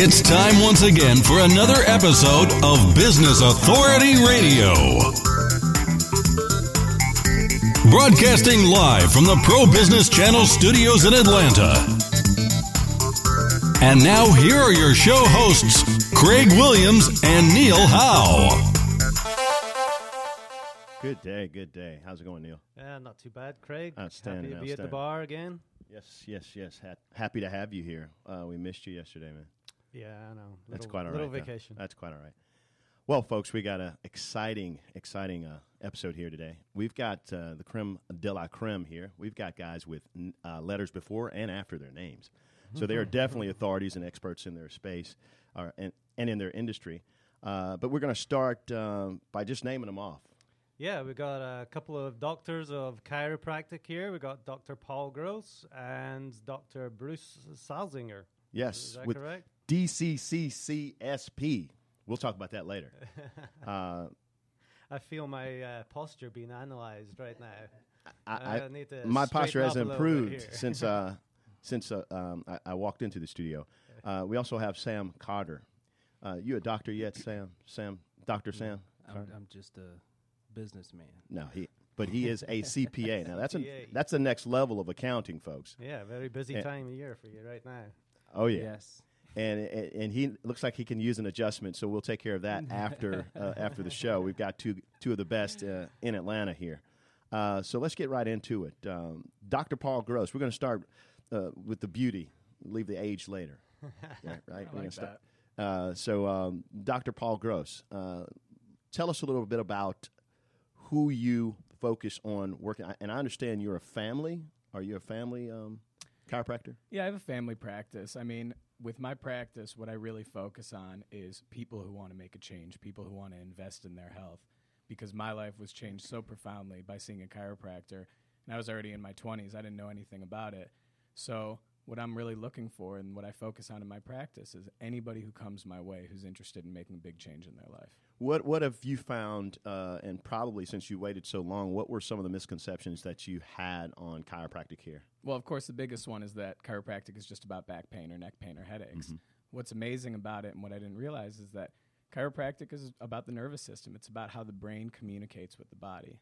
It's time once again for another episode of Business Authority Radio. Broadcasting live from the Pro Business Channel studios in Atlanta. And now, here are your show hosts, Craig Williams and Neil Howe. Good day, good day. How's it going, Neil? Yeah, not too bad, Craig. Outstanding, Happy to be at the bar again. Yes, yes, yes. Ha- happy to have you here. Uh, we missed you yesterday, man. Yeah, I know. That's quite all right. Little though. vacation. That's quite all right. Well, folks, we got an exciting, exciting uh, episode here today. We've got uh, the creme de la creme here. We've got guys with uh, letters before and after their names. So they are definitely authorities and experts in their space uh, and, and in their industry. Uh, but we're going to start um, by just naming them off. Yeah, we got a couple of doctors of chiropractic here. We got Dr. Paul Gross and Dr. Bruce Salzinger. Yes, Is that with correct? DCCCSP. We'll talk about that later. Uh, I feel my uh, posture being analyzed right now. I, I need to my straighten posture has up a little bit improved here. since uh, since uh, um, I, I walked into the studio. Uh, we also have Sam Carter. Uh, you a doctor yet, Sam? Sam, Doctor Sam? I'm, I'm just a businessman. No, he. But he is a CPA. Now that's a that's the next level of accounting, folks. Yeah, very busy Yeah. time of year for you right now. Oh yeah, Yes. And and and he looks like he can use an adjustment. So we'll take care of that after uh, after the show. We've got two two of the best uh, in Atlanta here. Uh, so let's get right into it. Um, Dr. Paul Gross. We're going to start uh, with the beauty. Leave the age later. Yeah, right. We're gonna like start- Uh, so, um, Dr. Paul Gross, uh, tell us a little bit about who you focus on working. I- And I understand you're a family. Are you a family um, chiropractor? Yeah, I have a family practice. I mean, with my practice, what I really focus on is people who want to make a change, people who want to invest in their health. Because my life was changed so profoundly by seeing a chiropractor. And I was already in my 20s, I didn't know anything about it. So, what I'm really looking for and what I focus on in my practice is anybody who comes my way who's interested in making a big change in their life. What What have you found? Uh, and probably since you waited so long, what were some of the misconceptions that you had on chiropractic care? Well, of course, the biggest one is that chiropractic is just about back pain or neck pain or headaches. What's amazing about it and what I didn't realize is that chiropractic is about the nervous system. It's about how the brain communicates with the body.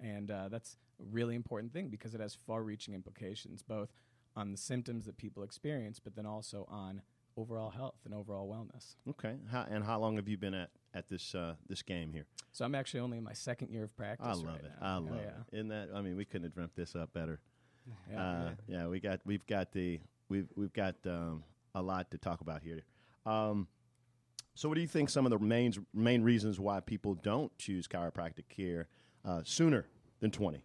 And uh, that's a really important thing because it has far reaching implications, both on the symptoms that people experience, but then also on overall health and overall wellness. Okay. How, and how long have you been at at this uh, this game here? So I'm actually only in my second year of practice. I love right it. now. I Oh, love yeah. it. Isn't that? I mean, we couldn't have dreamt this up better. Yeah, uh, yeah, we got we've got the we've we've got um, a lot to talk about here. Um, so, what do you think some of the main main reasons why people don't choose chiropractic care uh, sooner than twenty?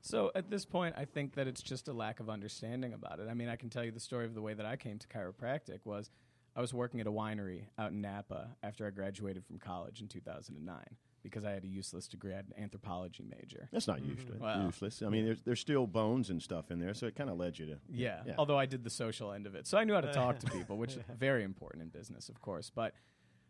So at this point, I think that it's just a lack of understanding about it. I mean, I can tell you the story of the way that I came to chiropractic was I was working at a winery out in Napa after I graduated from college in 2009 because I had a useless degree. I had an anthropology major. That's not mm-hmm. useless. Wow. Useless. I mean, there's there's still bones and stuff in there, so it kind of led you to. Yeah, Yeah. although I did the social end of it. So I knew how to talk to people, which is very important in business, of course. But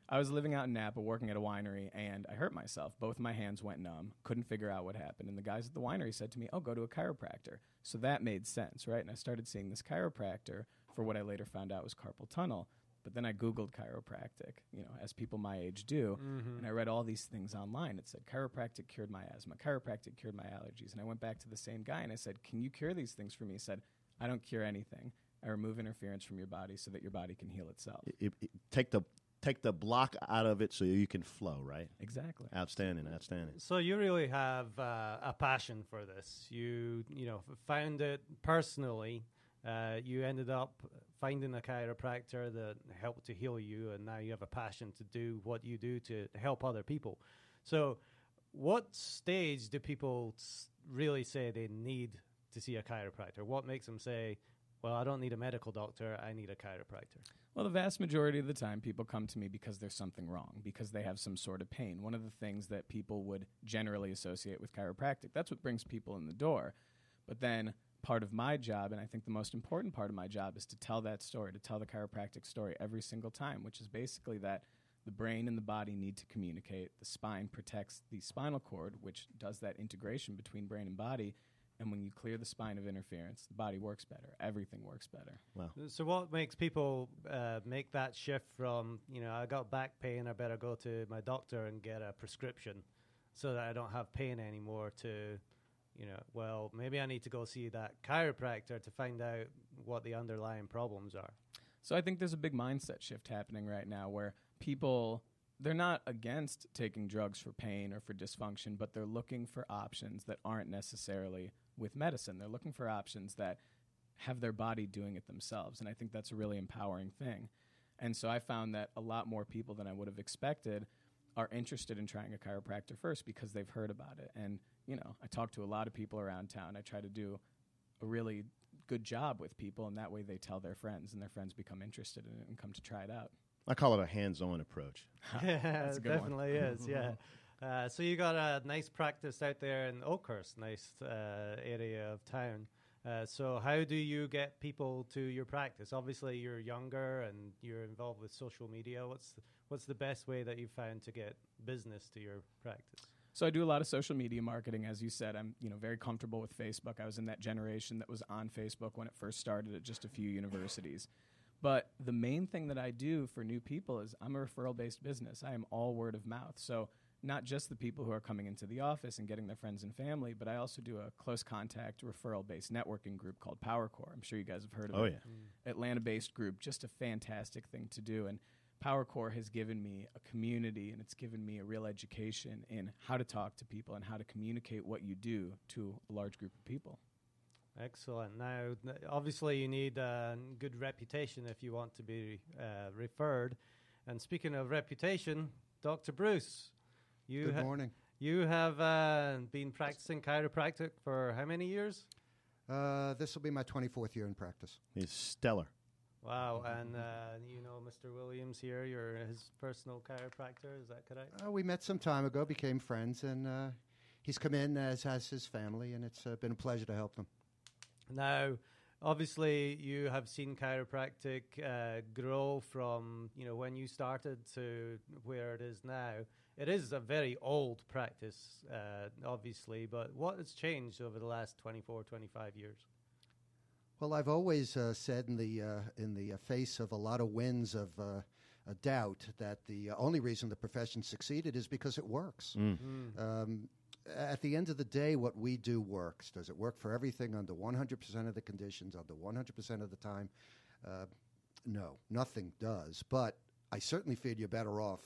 I was living out in Napa working at a winery and I hurt myself. Both my hands went numb, couldn't figure out what happened. And the guys at the winery said to me, Oh, go to a chiropractor. So that made sense, right? And I started seeing this chiropractor for what I later found out was carpal tunnel. But then I Googled chiropractic, you know, as people my age do, mm-hmm. and I read all these things online. It said chiropractic cured my asthma, chiropractic cured my allergies. And I went back to the same guy and I said, Can you cure these things for me? He said, I don't cure anything. I remove interference from your body so that your body can heal itself. It, it- take the take the block out of it so you can flow. Right. Exactly. Outstanding. Outstanding. So you really have uh, a passion for this. You you know found it personally. Uh, you ended up finding a chiropractor that helped to heal you, and now you have a passion to do what you do to help other people. So, what stage do people really say they need to see a chiropractor? What makes them say, "Well, I don't need a medical doctor; I need a chiropractor"? Well, the vast majority of the time, people come to me because there's something wrong, because they have some sort of pain. One of the things that people would generally associate with chiropractic, that's what brings people in the door. But then part of my job, and I think the most important part of my job, is to tell that story, to tell the chiropractic story every single time, which is basically that the brain and the body need to communicate. The spine protects the spinal cord, which does that integration between brain and body. And when you clear the spine of interference, the body works better. Everything works better. Wow. So what makes people uh, make that shift from you know I got back pain, I better go to my doctor and get a prescription so that I don't have pain anymore to you know well maybe I need to go see that chiropractor to find out what the underlying problems are. So I think there's a big mindset shift happening right now where people they're not against taking drugs for pain or for dysfunction, but they're looking for options that aren't necessarily with medicine. They're looking for options that have their body doing it themselves. And I think that's a really empowering thing. And so I found that a lot more people than I would have expected are interested in trying a chiropractor first because they've heard about it. And, you know, I talk to a lot of people around town. I try to do a really good job with people, and that way they tell their friends, and their friends become interested in it and come to try it out. I call it a hands-on approach. yeah, That's a it good one. definitely is. Yeah. Uh, so you got a nice practice out there in Oakhurst, nice uh, area of town. Uh, so how do you get people to your practice? Obviously, you're younger and you're involved with social media. What's the, what's the best way that you've found to get business to your practice? So I do a lot of social media marketing, as you said. I'm, you know, very comfortable with Facebook. I was in that generation that was on Facebook when it first started at just a few universities. But the main thing that I do for new people is I'm a referral based business. I am all word of mouth. So not just the people who are coming into the office and getting their friends and family, but I also do a close contact referral based networking group called PowerCore. I'm sure you guys have heard of Oh it. yeah. Atlanta based group, just a fantastic thing to do. And PowerCore has given me a community and it's given me a real education in how to talk to people and how to communicate what you do to a large group of people. Excellent. Now, obviously, you need a good reputation if you want to be uh, referred. And speaking of reputation, Dr. Bruce, you Good ha- morning. You have uh, been practicing chiropractic for how many years? Uh, this will be my 24th year in practice. He's stellar. Wow, and uh, you know Mr. Williams here, you're his personal chiropractor, is that correct? Uh, we met some time ago, became friends, and uh, he's come in as has his family, and it's uh, been a pleasure to help them. Now, obviously, you have seen chiropractic uh, grow from you know when you started to where it is now. It is a very old practice, uh, obviously, but what has changed over the last 24, 25 years? Well, I've always uh, said in the uh, in the uh, face of a lot of winds of uh, a doubt that the uh, only reason the profession succeeded is because it works. Um, at the end of the day, what we do works. Does it work for everything under 100% of the conditions, under 100% of the time? Uh, no, nothing does. But I certainly feel you're better off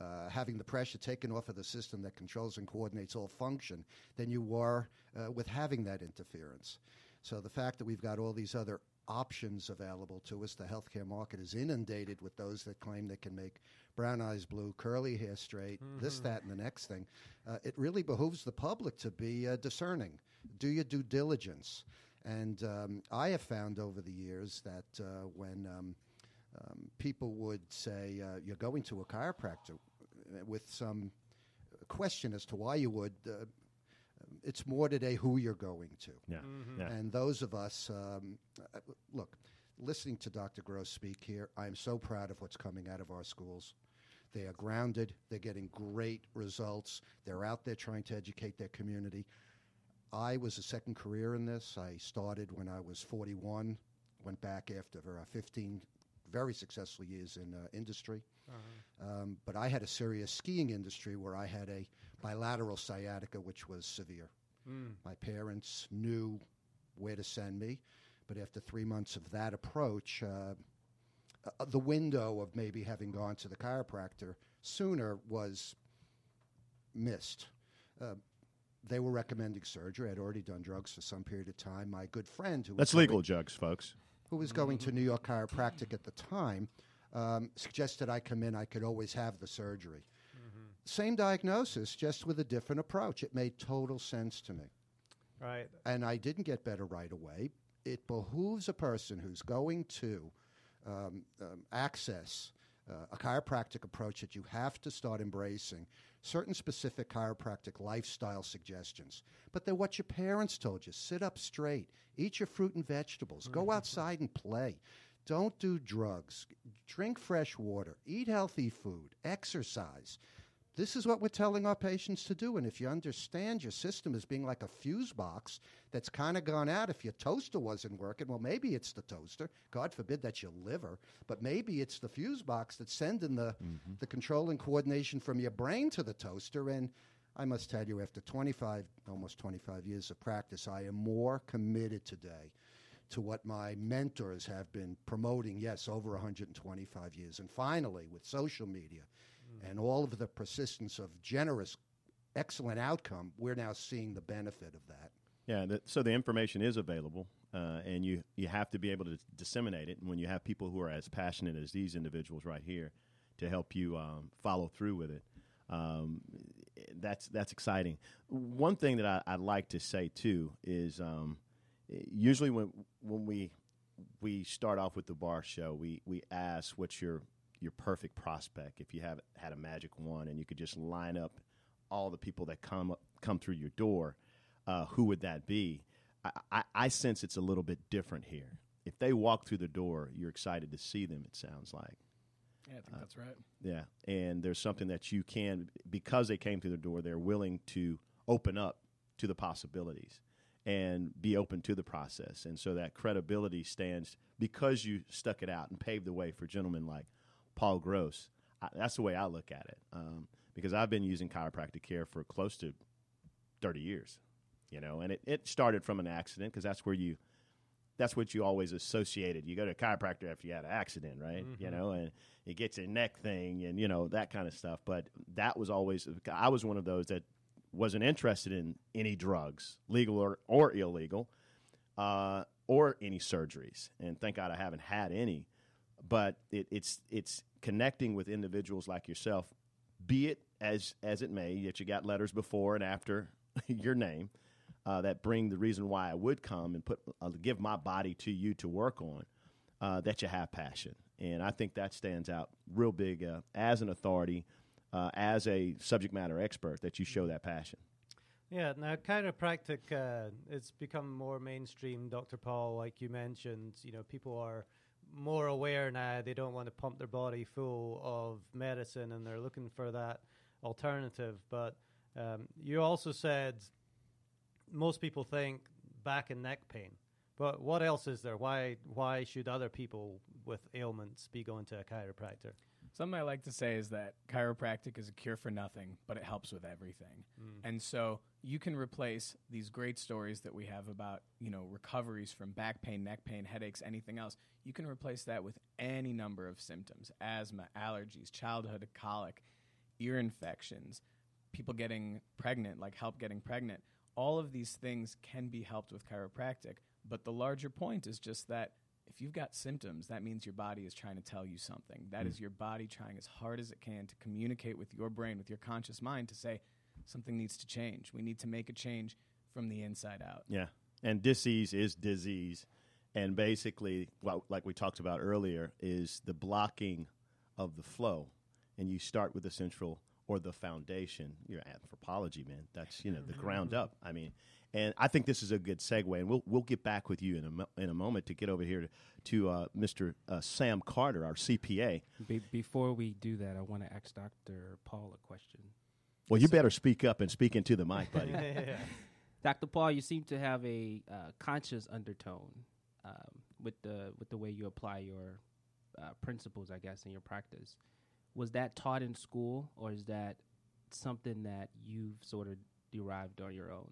uh, having the pressure taken off of the system that controls and coordinates all function than you were uh, with having that interference. So the fact that we've got all these other options available to us, the healthcare market is inundated with those that claim they can make brown eyes blue, curly hair straight, this, that, and the next thing. Uh, it really behooves the public to be uh, discerning. Do your due diligence. And um, I have found over the years that uh, when um, um, people would say, uh, You're going to a chiropractor uh, with some question as to why you would, uh, it's more today who you're going to. Yeah. Yeah. And those of us, um, uh, look, listening to Dr. Gross speak here, I am so proud of what's coming out of our schools. They are grounded, they're getting great results, they're out there trying to educate their community. I was a second career in this. I started when I was 41, went back after uh, 15 very successful years in uh, industry. Um, but I had a serious skiing industry where I had a bilateral sciatica, which was severe. My parents knew where to send me, but after three months of that approach, uh, uh, the window of maybe having gone to the chiropractor sooner was missed. Uh, they were recommending surgery. I'd already done drugs for some period of time. My good friend, who that's going- legal drugs, folks. Who was going to New York Chiropractic at the time, um, suggested I come in. I could always have the surgery. Same diagnosis, just with a different approach. It made total sense to me. Right. And I didn't get better right away. It behooves a person who's going to um, um, access uh, a chiropractic approach that you have to start embracing certain specific chiropractic lifestyle suggestions. But they're what your parents told you sit up straight, eat your fruit and vegetables, go mm-hmm. outside and play. Don't do drugs, drink fresh water, eat healthy food, exercise. This is what we're telling our patients to do. And if you understand your system as being like a fuse box that's kind of gone out, if your toaster wasn't working, well, maybe it's the toaster. God forbid that's your liver, but maybe it's the fuse box that's sending the, mm-hmm. the control and coordination from your brain to the toaster. And I must tell you, after 25, almost 25 years of practice, I am more committed today to what my mentors have been promoting, yes, over 125 years. And finally, with social media mm. and all of the persistence of generous, excellent outcome, we're now seeing the benefit of that. Yeah, the, so the information is available, uh, and you, you have to be able to disseminate it. And when you have people who are as passionate as these individuals right here to help you um, follow through with it, um, that's that's exciting. One thing that I, would like to say too is um, usually when when we we start off with the bar show, we we ask what's your your perfect prospect if you have had a magic one and you could just line up all the people that come up, come through your door, uh, who would that be? I, I, I sense it's a little bit different here. If they walk through the door, you're excited to see them. It sounds like. Yeah, I think uh, that's right. Yeah, and there's something that you can because they came through the door. They're willing to open up to the possibilities and be open to the process. And so that credibility stands because you stuck it out and paved the way for gentlemen like Paul Gross. I, that's the way I look at it um, because I've been using chiropractic care for close to 30 years, you know, and it, it started from an accident because that's where you. That's what you always associated. You go to a chiropractor after you had an accident, right? Mm-hmm. You know, and it gets a neck thing and you know that kind of stuff. But that was always I was one of those that wasn't interested in any drugs, legal or, or illegal, uh, or any surgeries. And thank God I haven't had any. But it, it's it's connecting with individuals like yourself, be it as as it may that you got letters before and after your name uh, that bring the reason why I would come and put uh, give my body to you to work on. Uh, that you have passion, and I think that stands out real big uh, as an authority uh, as a subject matter expert that you show that passion. Yeah, now chiropractic, uh, it's become more mainstream, Dr. Paul, like you mentioned. You know, people are more aware now. They don't want to pump their body full of medicine and they're looking for that alternative. But um, you also said most people think back and neck pain. But what else is there? Why why should other people with ailments be going to a chiropractor? Something I like to say is that chiropractic is a cure for nothing, but it helps with everything. Mm. And so you can replace these great stories that we have about, you know, recoveries from back pain, neck pain, headaches, anything else. You can replace that with any number of symptoms asthma, allergies, childhood colic, ear infections, people getting pregnant, like help getting pregnant. All of these things can be helped with chiropractic. But the larger point is just that if you've got symptoms, that means your body is trying to tell you something. That mm. is your body trying as hard as it can to communicate with your brain, with your conscious mind, to say something needs to change. We need to make a change from the inside out. Yeah. And disease is disease. And basically, well, like we talked about earlier, is the blocking of the flow. And you start with the central or the foundation. Your anthropology, man. That's you know the ground up. I mean, and I think this is a good segue, and we'll we'll get back with you in a mo- in a moment to get over here to, to uh, Mr. Uh, Sam Carter, our CPA. Be- before we do that, I want to ask Dr. Paul a question. Well, you so, better speak up and speak into the mic, buddy. Dr. Paul, you seem to have a uh, conscious undertone um, with the with the way you apply your uh, principles, I guess, in your practice. Was that taught in school, or is that something that you've sort of derived on your own?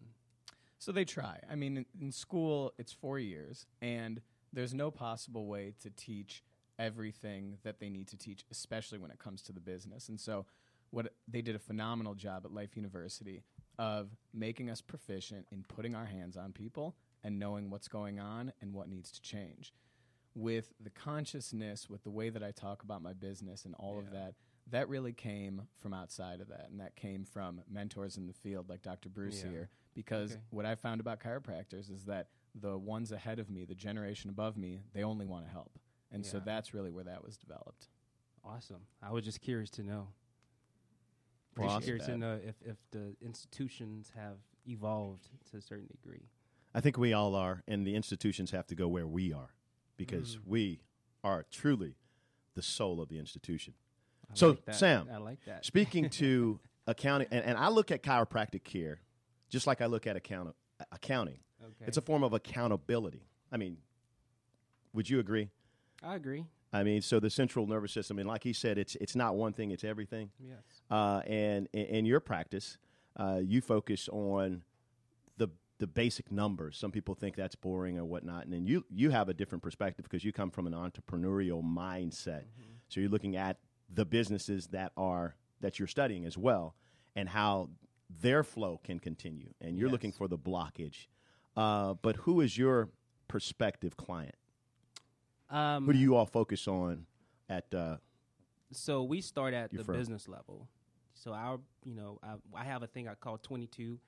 So they try. I mean, in, in school, it's four years, and there's no possible way to teach everything that they need to teach, especially when it comes to the business. And so, what they did a phenomenal job at Life University of making us proficient in putting our hands on people and knowing what's going on and what needs to change. With the consciousness, with the way that I talk about my business and all yeah. of that, that really came from outside of that. And that came from mentors in the field like Dr. Bruce yeah. here because okay. what I found about chiropractors is that the ones ahead of me, the generation above me, they only want to help. And yeah. so that's really where that was developed. Awesome. I was just curious to know. Well, awesome. Curious to know if, if the institutions have evolved to a certain degree. I think we all are, and the institutions have to go where we are because mm. we are truly the soul of the institution. I so, like Sam, I like that. speaking to accounting, and, and I look at chiropractic care just like I look at account, accounting. Okay. It's a form of accountability. I mean, would you agree? I agree. I mean, so the central nervous system, and like he said, it's it's not one thing; it's everything. Yes. Uh, and in, in your practice, uh, you focus on the basic numbers. Some people think that's boring or whatnot, and then you you have a different perspective because you come from an entrepreneurial mindset. So you're looking at the businesses that are that you're studying as well, and how their flow can continue, and you're looking for the blockage. Uh, but who is your prospective client? Um, Who do you all focus on at? Uh, so we start at the firm. business level. So our, you know, I, I have a thing I call 22,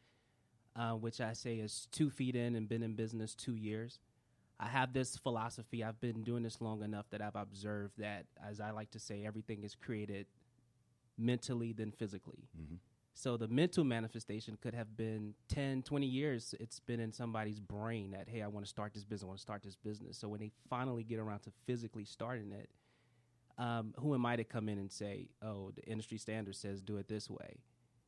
uh, which I say is two feet in and been in business two years. I have this philosophy. I've been doing this long enough that I've observed that, as I like to say, everything is created mentally then physically. So the mental manifestation could have been 10, 20 years. It's been in somebody's brain that, hey, I want to start this business. I want to start this business. So when they finally get around to physically starting it, um, who am I to come in and say, oh, the industry standard says do it this way?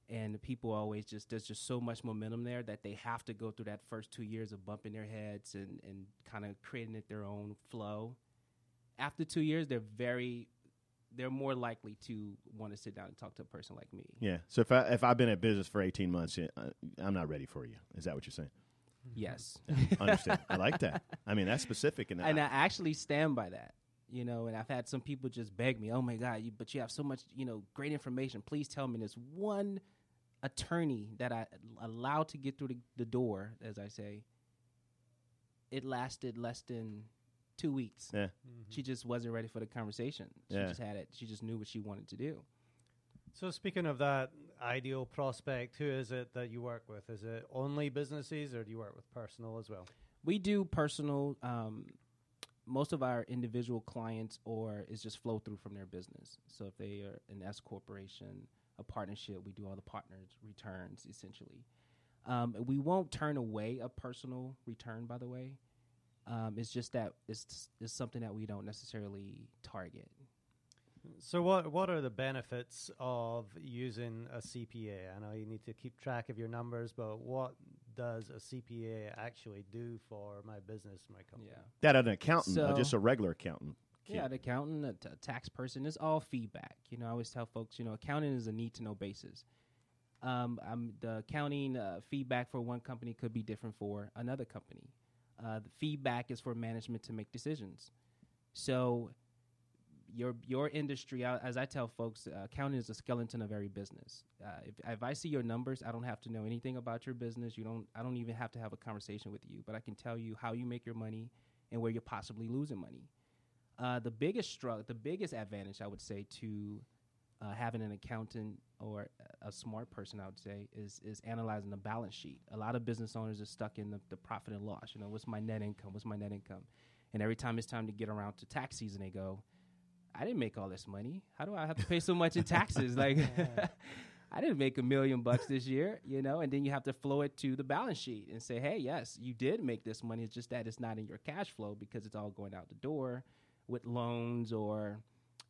And people always just, there's just so much momentum there that they have to go through that first two years of bumping their heads and, and kind of creating it their own flow. After two years, they're very, they're more likely to want to sit down and talk to a person like me. yeah. So if I if I've been in business for 18 months, uh, I'm not ready for you. Is that what you're saying? Yes. Understand? I like that. I mean, that's specific, and, and I, I actually stand by that. You know, and I've had some people just beg me, "Oh my God, you, but you have so much, you know, great information. Please tell me this one attorney that I allowed to get through the, the door, as I say. It lasted less than two weeks. yeah. She just wasn't ready for the conversation. She Yeah. just had it. She just knew what she wanted to do. So speaking of that ideal prospect, who is it that you work with? Is it only businesses, or do you work with personal as well? We do personal. Um, most of our individual clients, or is just flow through from their business. So if they are an S corporation, a partnership, we do all the partners returns essentially. Um, we won't turn away a personal return, by the way. Um, it's just that it's it's something that we don't necessarily target. So what what are the benefits of using a CPA? I know you need to keep track of your numbers, but what does a CPA actually do for my business, my company? Yeah. That an accountant, uh, just a regular accountant. Yeah, the accountant, a, t- a tax person, it's all feedback. You know, I always tell folks, you know, accounting is a need to know basis. Um, um, the accounting uh, feedback for one company could be different for another company. Uh, the feedback is for management to make decisions. So, your your industry, uh, as I tell folks, uh, accounting is a skeleton of every business. Uh, if, if I see your numbers, I don't have to know anything about your business. You don't. I don't even have to have a conversation with you, but I can tell you how you make your money and where you're possibly losing money. Uh, the biggest struggle, the biggest advantage, I would say, to uh, having an accountant or a smart person, I would say, is is analyzing the balance sheet. A lot of business owners are stuck in the, the profit and loss. You know, what's my net income? What's my net income? And every time it's time to get around to tax season, they go, "I didn't make all this money. How do I have to pay so much in taxes? like, I didn't make a million bucks this year, you know." And then you have to flow it to the balance sheet and say, "Hey, yes, you did make this money. It's just that it's not in your cash flow because it's all going out the door." With loans or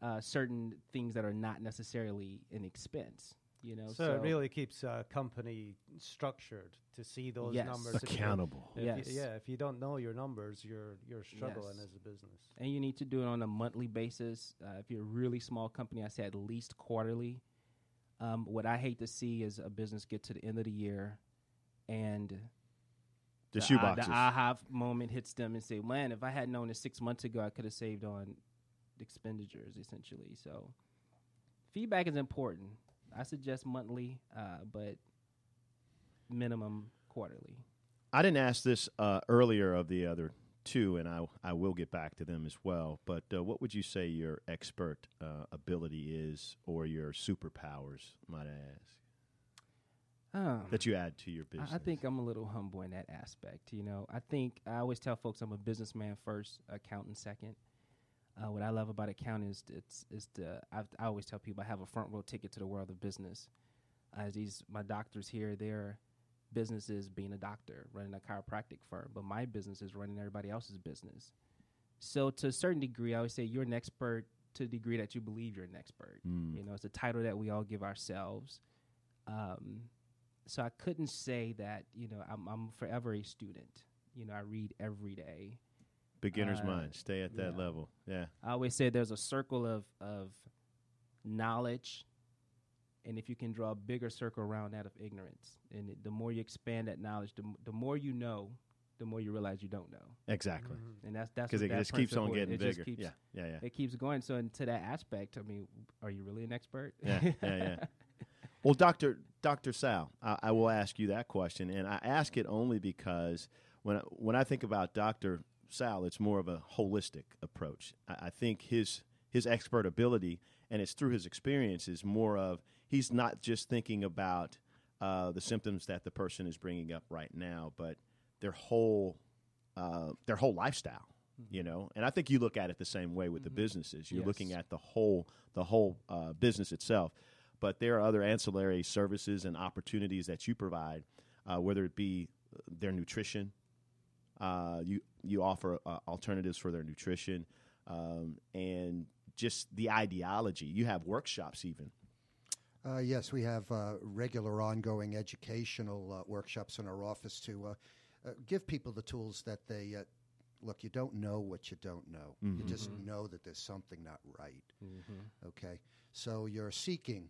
uh, certain things that are not necessarily an expense. You know, So, it really keeps a company structured to see those Yes. numbers If you don't- Accountable. if you- Yes. yeah, if you don't know your numbers, you're you're struggling Yes. as a business. and you need to do it on a monthly basis. Uh, if you're a really small company, I say at least quarterly. Um, what I hate to see is a business get to the end of the year and The ah- shoeboxes. the aha moment hits them and say, "Man, if I had known this six months ago, I could have saved on expenditures." Essentially, so feedback is important. I suggest monthly, uh, but minimum quarterly. I didn't ask this uh, earlier of the other two, and I I will get back to them as well. But uh, what would you say your expert uh, ability is, or your superpowers, might I ask, Um, that you add to your business? I think I'm a little humble in that aspect. You know, I think I always tell folks I'm a businessman first, accountant second. Uh, what I love about accounting is it's is the I, I always tell people I have a front row ticket to the world of business. As these my doctors here, their business is being a doctor, running a chiropractic firm, but my business is running everybody else's business. So to a certain degree, I always say you're an expert to the degree that you believe you're an expert. Mm. You know, it's a title that we all give ourselves. Um, so I couldn't say that you know I'm, I'm forever a student. You know, I read every day. Beginner's Uh, mind. Stay at that yeah. level. Yeah. I always say there's a circle of of knowledge, and if you can draw a bigger circle around that of ignorance, and it, the more you expand that knowledge, the, m- the more you know, the more you realize you don't know, Exactly. and that's that's Because it that just keeps on getting it just bigger. keeps- yeah. Yeah. Yeah. It keeps going. So, into that aspect, I mean, are you really an expert? yeah, yeah, yeah. Well, Doctor Doctor Sal, I, I will ask you that question, and I ask it only because when I, when I think about Doctor Sal, it's more of a holistic approach. I, I think his his expert ability, and it's through his experience, is more of he's not just thinking about uh, the symptoms that the person is bringing up right now, but their whole uh, their whole lifestyle. You know, and I think you look at it the same way with the businesses. You're looking at the whole the whole uh, business itself but there are other ancillary services and opportunities that you provide, uh, whether it be their nutrition. Uh, you you offer uh, alternatives for their nutrition, um, and just the ideology. You have workshops even. Uh, yes, we have uh, regular ongoing educational uh, workshops in our office to uh, uh, give people the tools that they uh, look. You don't know what you don't know. You just know that there's something not right. Okay, so you're seeking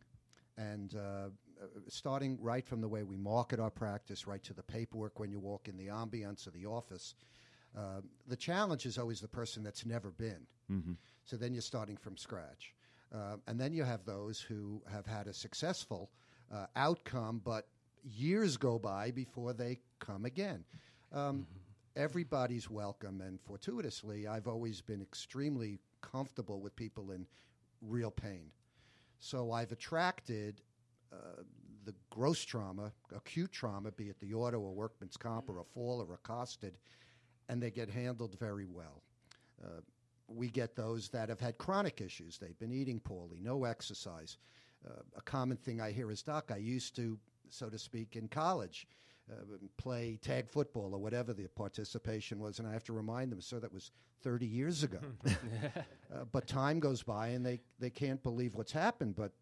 and uh, uh, starting right from the way we market our practice, right to the paperwork when you walk in the ambience of the office. Uh, the challenge is always the person that's never been. So then you're starting from scratch. Uh, and then you have those who have had a successful uh, outcome, but years go by before they come again. Um, Everybody's welcome, and fortuitously, I've always been extremely comfortable with people in real pain. So I've attracted uh, the gross trauma, acute trauma, be it the auto or workman's comp or a fall or accosted, and they get handled very well. Uh, we get those that have had chronic issues. They've been eating poorly, no exercise. Uh, a common thing I hear is, Doc, I used to, so to speak, in college, play tag football or whatever the participation was. And I have to remind them, sir, that was 30 years ago. uh, but time goes by and they, they can't believe what's happened. But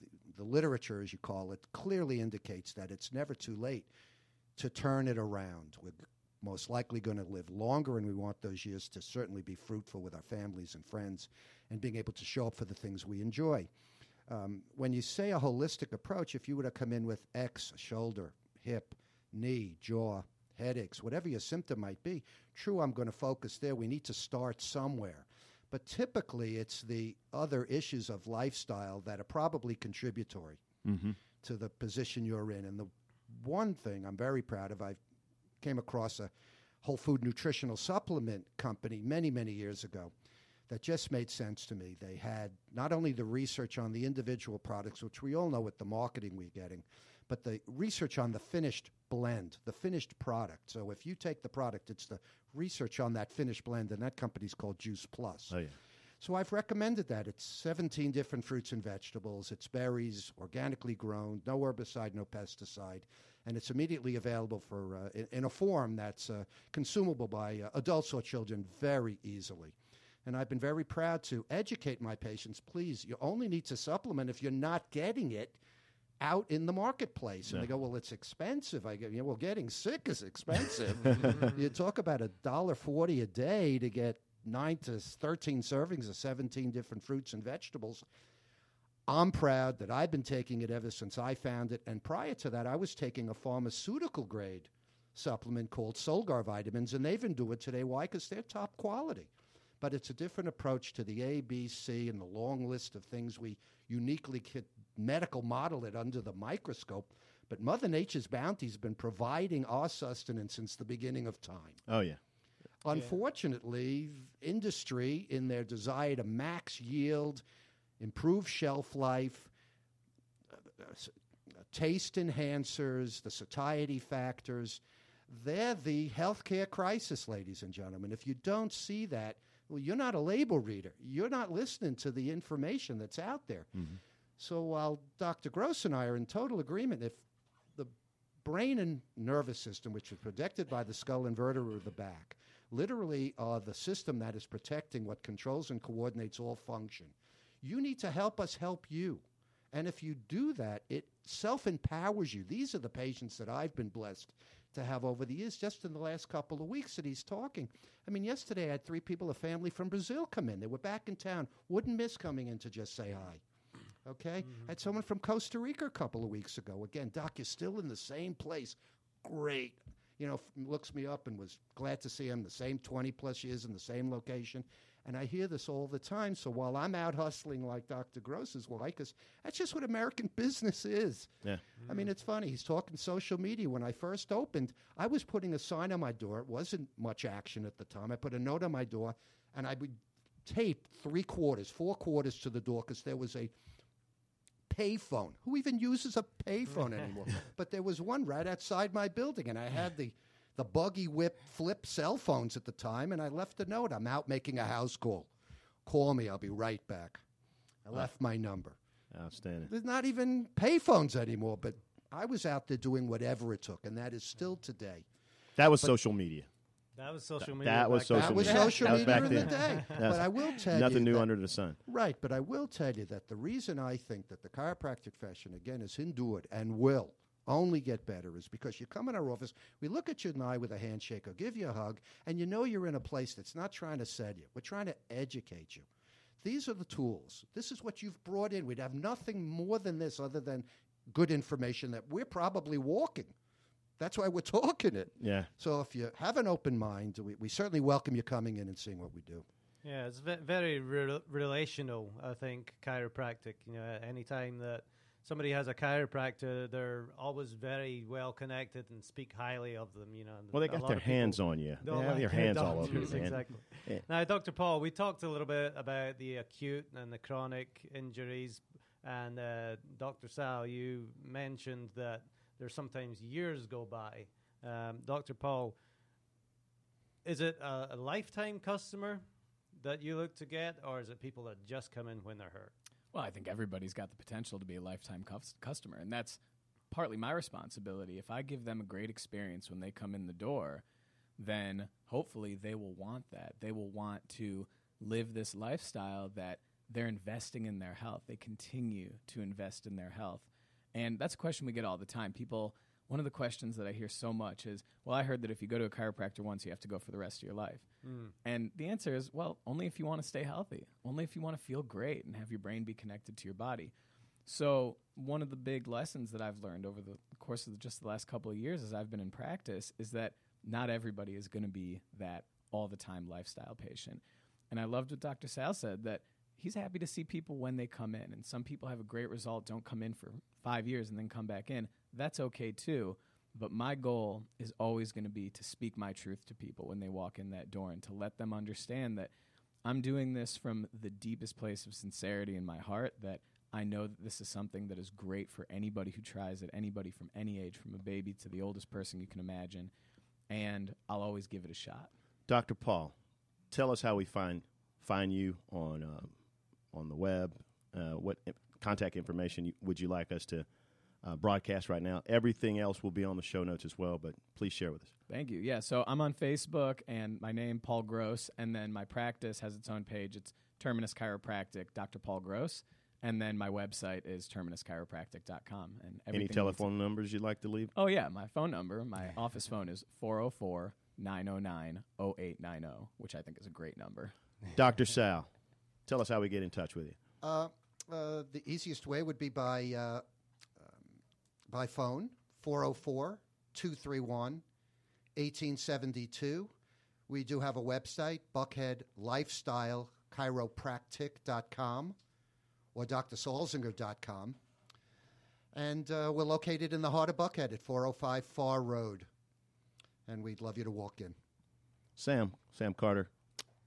the, the literature, as you call it, clearly indicates that it's never too late to turn it around. We're most likely going to live longer, and we want those years to certainly be fruitful with our families and friends and being able to show up for the things we enjoy. Um, when you say a holistic approach, if you were to come in with X, shoulder, hip, knee, jaw, headaches, whatever your symptom might be, true, I'm going to focus there. We need to start somewhere. But typically, it's the other issues of lifestyle that are probably contributory mm-hmm. to the position you're in. And the one thing I'm very proud of, I came across a whole food nutritional supplement company many, many years ago that just made sense to me. They had not only the research on the individual products, which we all know with the marketing we're getting, but the research on the finished blend, the finished product. So if you take the product, it's the research on that finished blend, and that company's called Juice Plus. Oh yeah. So I've recommended that. It's 17 different fruits and vegetables. It's berries, organically grown, no herbicide, no pesticide, and it's immediately available for uh, in, in a form that's uh, consumable by uh, adults or children very easily. And I've been very proud to educate my patients. Please, you only need to supplement if you're not getting it out in the marketplace. And they go, well, it's expensive. I go, yeah, well, getting sick is expensive. you talk about a dollar forty a day to get nine to thirteen servings of seventeen different fruits and vegetables. I'm proud that I've been taking it ever since I found it. And prior to that, I was taking a pharmaceutical grade supplement called Solgar vitamins, and they even do it today. Why? Because they're top quality. But it's a different approach to the A, B, C, and the long list of things we uniquely medical model it under the microscope. But Mother Nature's bounty has been providing our sustenance since the beginning of time. Oh yeah. Unfortunately, industry, in their desire to max yield, improve shelf life, uh, uh, uh, taste enhancers, the satiety factors, they're the healthcare crisis, ladies and gentlemen. If you don't see that, well, you're not a label reader. You're not listening to the information that's out there. So while Dr. Gross and I are in total agreement, if the brain and nervous system, which is protected by the skull and vertebra of the back, literally are the system that is protecting what controls and coordinates all function. You need to help us help you. And if you do that, it self empowers you. These are the patients that I've been blessed to have over the years, just in the last couple of weeks that he's talking. I mean, yesterday I had three people, a family from Brazil, come in. They were back in town. Wouldn't miss coming in to just say hi. Okay? Mm-hmm. I had someone from Costa Rica a couple of weeks ago. Again, Doc, you're still in the same place. Great. You know, f- looks me up and was glad to see him the same 20 plus years in the same location. And I hear this all the time. So while I'm out hustling like Dr. Gross is like us, that's just what American business is. Yeah. I mean, it's funny. He's talking social media. When I first opened, I was putting a sign on my door. It wasn't much action at the time. I put a note on my door, and I would tape three quarters, four quarters to the door because there was a payphone. Who even uses a payphone anymore? but there was one right outside my building, and I had the the buggy whip flip cell phones at the time, and I left a note. I'm out making a house call. Call me. I'll be right back. I uh, left my number. Outstanding. There's not even payphones anymore, but I was out there doing whatever it took, and that is still today. That was social media. That was social media. that was social then. that was media. social That was media back in the then. day. But I will tell you Nothing new that- under the sun. Right, but I will tell you that the reason I think that the chiropractic fashion again, is endured and will only get better is because you come in our office, we look at you in the eye with a handshake or give you a hug, and you know you're in a place that's not trying to sell you. We're trying to educate you. These are the tools. This is what you've brought in. We'd have nothing more than this other than good information that we're probably walking. That's why we're talking it. Yeah. So if you have an open mind, we, we certainly welcome you coming in and seeing what we do. Yeah, it's ve- very re- relational. I think chiropractic. You know, anytime that somebody has a chiropractor, they're always very well connected and speak highly of them. You know, Well, they a got their hands on you. They don't have like their their hands all over you, doctors, man. Exactly. Yeah. Now, Dr. Paul, we talked a little bit about the acute and the chronic injuries, and uh, Dr. Sal, you mentioned that there's sometimes years go by. Um, Dr. Paul, is it a, a lifetime customer that you look to get, or is it people that just come in when they're hurt? Well, I think everybody's got the potential to be a lifetime cus- customer, and that's partly my responsibility. If I give them a great experience when they come in the door, then hopefully they will want that. They will want to live this lifestyle that they're investing in their health. They continue to invest in their health. And that's a question we get all the time. People, one of the questions that I hear so much is, well, I heard that if you go to a chiropractor once, you have to go for the rest of your life. Hmm. And the answer is, well, only if you want to stay healthy, only if you want to feel great and have your brain be connected to your body. So, one of the big lessons that I've learned over the course of just the last couple of years as I've been in practice is that not everybody is going to be that all the time lifestyle patient. And I loved what Dr. Sal said that he's happy to see people when they come in. And some people have a great result, don't come in for five years and then come back in. That's okay too. But my goal is always going to be to speak my truth to people when they walk in that door and to let them understand that I'm doing this from the deepest place of sincerity in my heart that I know that this is something that is great for anybody who tries it, anybody from any age, from a baby to the oldest person you can imagine. And I'll always give it a shot. Dr. Paul, tell us how we find find you on uh, on the web. Uh, what contact information would you like us to uh, broadcast right now? Everything else will be on the show notes as well, but please share with us. Thank you. Yeah, so I'm on Facebook and my name Paul Gross, and then my practice has its own page. It's Terminus Chiropractic, Dr. Paul Gross, and then my website is terminuschiropractic.com. And Any telephone numbers you'd like to leave? Oh yeah, my phone number, my office phone is 404 909 0890, which I think is a great number. Dr. Sal, tell us how we get in touch with you. Uh, uh, the easiest way would be by uh, um, by phone 404 231 1872. We do have a website, buckheadlifestylechiropractic.com or drsalzinger.com. And uh, we're located in the heart of Buckhead at 405 Pharr Road. And we'd love you to walk in. Sam, Sam Carter.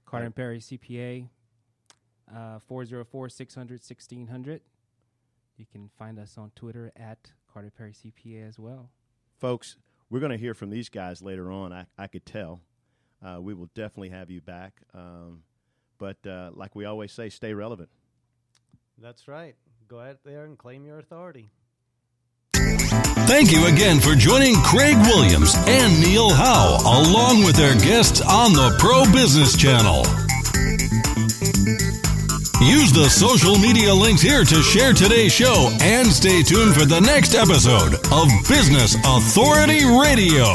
Carter and Perry CPA, 404 600 1600. You can find us on Twitter at Carter Perry CPA as well. Folks, we're going to hear from these guys later on. I, I could tell. Uh, we will definitely have you back. Um, but uh, like we always say, stay relevant. That's right. Go out there and claim your authority. Thank you again for joining Craig Williams and Neil Howe along with their guests on the Pro Business Channel. Use the social media links here to share today's show and stay tuned for the next episode of Business Authority Radio.